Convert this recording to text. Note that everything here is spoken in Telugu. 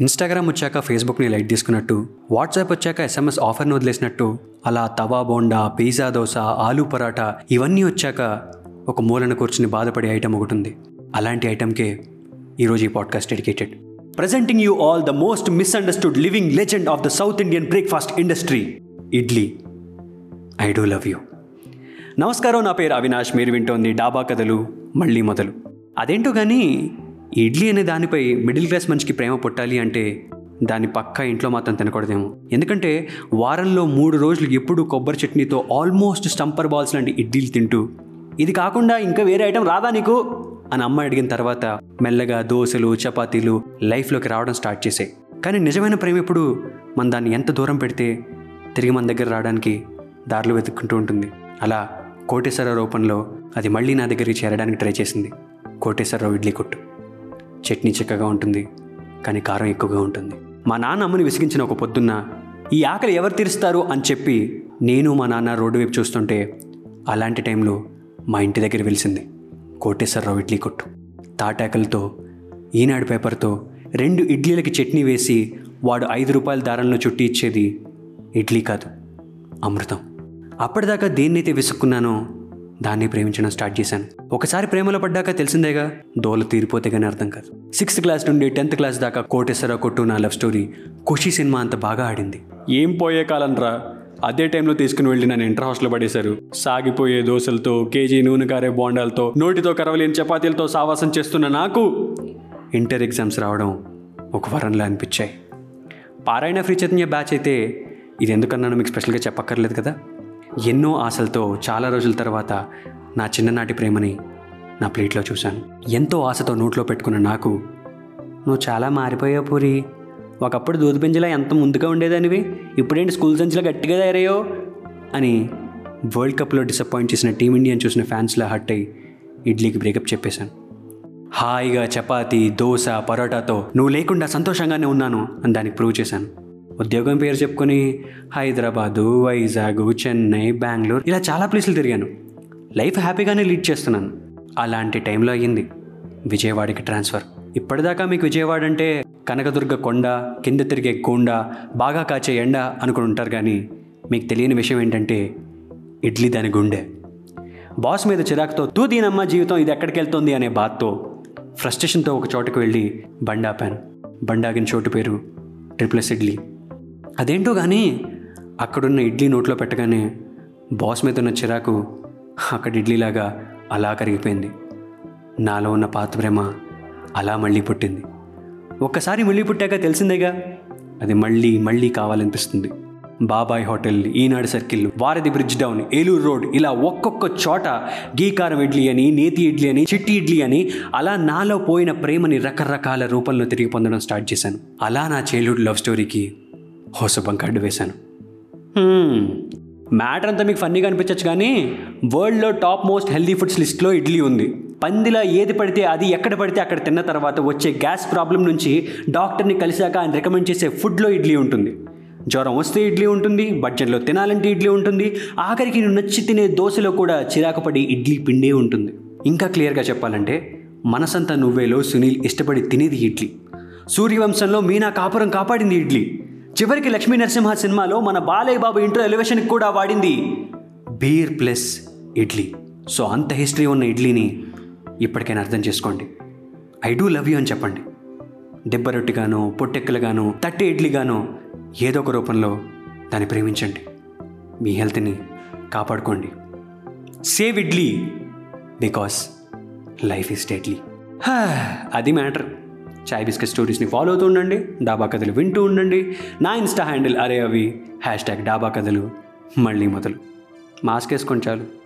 ఇన్స్టాగ్రామ్ వచ్చాక ఫేస్బుక్ని లైట్ తీసుకున్నట్టు వాట్సాప్ వచ్చాక ఎస్ఎంఎస్ ఆఫర్ని వదిలేసినట్టు అలా తవా బోండా పిజ్జా దోశ ఆలూ పరాటా ఇవన్నీ వచ్చాక ఒక మూలన కూర్చుని బాధపడే ఐటమ్ ఒకటి ఉంది. అలాంటి ఐటమ్కే ఈరోజు ఈ podcast dedicated presenting you all the most misunderstood living legend of the South Indian breakfast industry idli I do love you నమస్కారం నా పేరు అవినాష్. మీరు వింటోంది డాబా కథలు మళ్ళీ మొదలు. అదేంటో కానీ ఇడ్లీ అనే దానిపై మిడిల్ క్లాస్ మనిషికి ప్రేమ పుట్టాలి అంటే దాన్ని పక్కా ఇంట్లో మాత్రం తినకూడదేమో. ఎందుకంటే వారంలో మూడు రోజులు ఎప్పుడూ కొబ్బరి చట్నీతో ఆల్మోస్ట్ స్టంపర్ బాల్స్ లాంటి ఇడ్లీలు తింటూ ఇది కాకుండా ఇంకా వేరే ఐటెం రాదా నీకు? అని అమ్మ అడిగిన తర్వాత మెల్లగా దోశలు చపాతీలు లైఫ్లోకి రావడం స్టార్ట్ చేసాయి కానీ నిజమైన ప్రేమ ఎప్పుడు మన దాన్ని ఎంత దూరం పెడితే తిరిగి మన దగ్గర రావడానికి దారులు వెతుక్కుంటూ ఉంటుంది. అలా కోటేశ్వరరావు రూపంలో అది మళ్ళీ నా దగ్గరికి చేరడానికి ట్రై చేసింది. కోటేశ్వరరావు ఇడ్లీ కొట్టు. చట్నీ చిక్కగా ఉంటుంది కానీ కారం ఎక్కువగా ఉంటుంది. మా నాన్న అమ్మని విసిగించిన ఒక పొద్దున్న ఈ ఆకలి ఎవరు తీరుస్తారు? అని చెప్పి నేను మా నాన్న రోడ్డు వైపు చూస్తుంటే అలాంటి టైంలో మా ఇంటి దగ్గర వెలిసింది కోటేశ్వరరావు ఇడ్లీ కొట్టు. తాటాకలతో ఈనాడు పేపర్తో రెండు ఇడ్లీలకి చట్నీ వేసి వాడు ఐదు రూపాయల దారంలో చుట్టి ఇచ్చేది ఇడ్లీ కాదు అమృతం. అప్పటిదాకా దేన్నైతే విసుక్కున్నానో దాన్ని ప్రేమించడం స్టార్ట్ చేశాను. ఒకసారి ప్రేమలో పడ్డాక తెలిసిందేగా దోల తీరిపోతే కానీ అర్థం కాదు. సిక్స్త్ క్లాస్ నుండి టెన్త్ క్లాస్ దాకా కోటేశ్వరరావు కొట్టు నా లవ్ స్టోరీ ఖుషి సినిమా అంత బాగా ఆడింది. ఏం పోయే కాలంరా అదే టైంలో తీసుకుని వెళ్ళి నన్ను ఇంటర్ హాస్టల్ పడేశారు. సాగిపోయే దోశలతో కేజీ నూనె కారే బోండాలతో నోటితో కరవలేని చపాతీలతో సావాసం చేస్తున్న నాకు ఇంటర్ ఎగ్జామ్స్ రావడం ఒక వరంలా అనిపించాయి. పారాయణ ఫ్రీ చైతన్య బ్యాచ్ అయితే ఇది ఎందుకన్నాను మీకు స్పెషల్గా చెప్పక్కర్లేదు కదా? ఎన్నో ఆశలతో చాలా రోజుల తర్వాత నా చిన్ననాటి ప్రేమని నా ప్లేట్లో చూశాను. ఎంతో ఆశతో నోట్లో పెట్టుకున్న నాకు నువ్వు చాలా మారిపోయావు పూరి. ఒకప్పుడు దూదుపెంజలా ఎంత ముందుగా ఉండేదానివి? ఇప్పుడేంటి స్కూల్ సంచిలో గట్టిగా తయారయ్యో అని వరల్డ్ కప్లో డిసప్పాయింట్ చేసిన టీమిండియాని చూసిన ఫ్యాన్స్లా హట్ అయ్యి ఇడ్లీకి బ్రేకప్ చెప్పేశాను. హాయిగా చపాతీ దోశ పరోటాతో నువ్వు లేకుండా సంతోషంగానే ఉన్నాను అని దానికి ప్రూవ్ చేశాను. ఉద్యోగం పేరు చెప్పుకొని హైదరాబాదు వైజాగ్ చెన్నై బెంగళూరు ఇలా చాలా ప్లేసులు తిరిగాను. లైఫ్ హ్యాపీగానే లీడ్ చేస్తున్నాను. అలాంటి టైంలో అయ్యింది విజయవాడకి ట్రాన్స్ఫర్. ఇప్పటిదాకా మీకు విజయవాడ అంటే కనకదుర్గ కొండ కింద తిరిగే కొండ బాగా కాచే ఎండ అనుకుని ఉంటారు కానీ మీకు తెలియని విషయం ఏంటంటే ఇడ్లీ దాని గుండె. బాస్ మీద చిరాకుతో తూ దీనమ్మ జీవితం ఇది ఎక్కడికి వెళ్తుంది అనే బాధతో ఫ్రస్ట్రేషన్తో ఒక చోటుకు వెళ్ళి బండాపాను బండాగిన చోటు పేరు ట్రిప్లెస్ ఇడ్లీ. అదేంటో కానీ అక్కడున్న ఇడ్లీ నోట్లో పెట్టగానే బాస్ మీద ఉన్న చిరాకు అక్కడ ఇడ్లీలాగా అలా కరిగిపోయింది. నాలో ఉన్న పాత ప్రేమ అలా మళ్ళీ పుట్టింది. ఒక్కసారి మళ్ళీ పుట్టాక తెలిసిందేగా? అది మళ్ళీ మళ్ళీ కావాలనిపిస్తుంది. Babai hotel Eenadu circle Varadhi bridge down Eluru road ఇలా ఒక్కొక్క చోట గీకారం ఇడ్లీ అని నేతి ఇడ్లీ అని చిట్టి ఇడ్లీ అని అలా నాలో పోయిన ప్రేమని రకరకాల రూపంలో తిరిగి పొందడం స్టార్ట్ చేశాను. అలా నా చైల్డ్హుడ్ లవ్ స్టోరీకి హోసబం కార్డు వేశాను. మ్యాటర్ అంతా మీకు ఫన్నీగా అనిపించచ్చు కానీ వరల్డ్లో టాప్ మోస్ట్ హెల్దీ ఫుడ్స్ లిస్ట్లో ఇడ్లీ ఉంది. పందిలా ఏది పడితే అది ఎక్కడ పడితే అక్కడ తిన్న తర్వాత వచ్చే గ్యాస్ ప్రాబ్లం నుంచి డాక్టర్ని కలిశాక ఆయన రికమెండ్ చేసే ఫుడ్లో ఇడ్లీ ఉంటుంది. జ్వరం వస్తే ఇడ్లీ ఉంటుంది బడ్జెట్లో తినాలంటే ఇడ్లీ ఉంటుంది ఆఖరికి నువ్వు నచ్చి తినే దోశలో కూడా చిరాకు పడి ఇడ్లీ పిండే ఉంటుంది. ఇంకా క్లియర్గా చెప్పాలంటే మనసంతా నువ్వేలో సునీల్ ఇష్టపడి తినేది ఇడ్లీ. సూర్యవంశంలో మీనా కాపురం కాపాడింది ఇడ్లీ. చివరికి లక్ష్మీ నరసింహ సినిమాలో మన బాలయ్య బాబు ఇంట్రో ఎలివేషన్కి కూడా వాడింది. Beer plus idli. సో అంత హిస్టరీ ఉన్న ఇడ్లీని ఇప్పటికైనా అర్థం చేసుకోండి. ఐ డూ లవ్ యూ అని చెప్పండి. దెబ్బ రొట్టిగానో పొట్టెక్కలుగాను తట్టి ఇడ్లీగానో ఏదో ఒక రూపంలో దాన్ని ప్రేమించండి. మీ హెల్త్ని కాపాడుకోండి. Save idli because life is deadly. అది మ్యాటర్. చాయ్ బిస్కెట్ స్టోరీస్ని ఫాలో అవుతూ ఉండండి డాబా కథలు వింటూ ఉండండి. నా ఇన్స్టా హ్యాండిల్ అరే అవి హ్యాష్ ట్యాగ్ డాబా కథలు మళ్ళీ మొదలు. మాస్క్ వేసుకొని చాలు.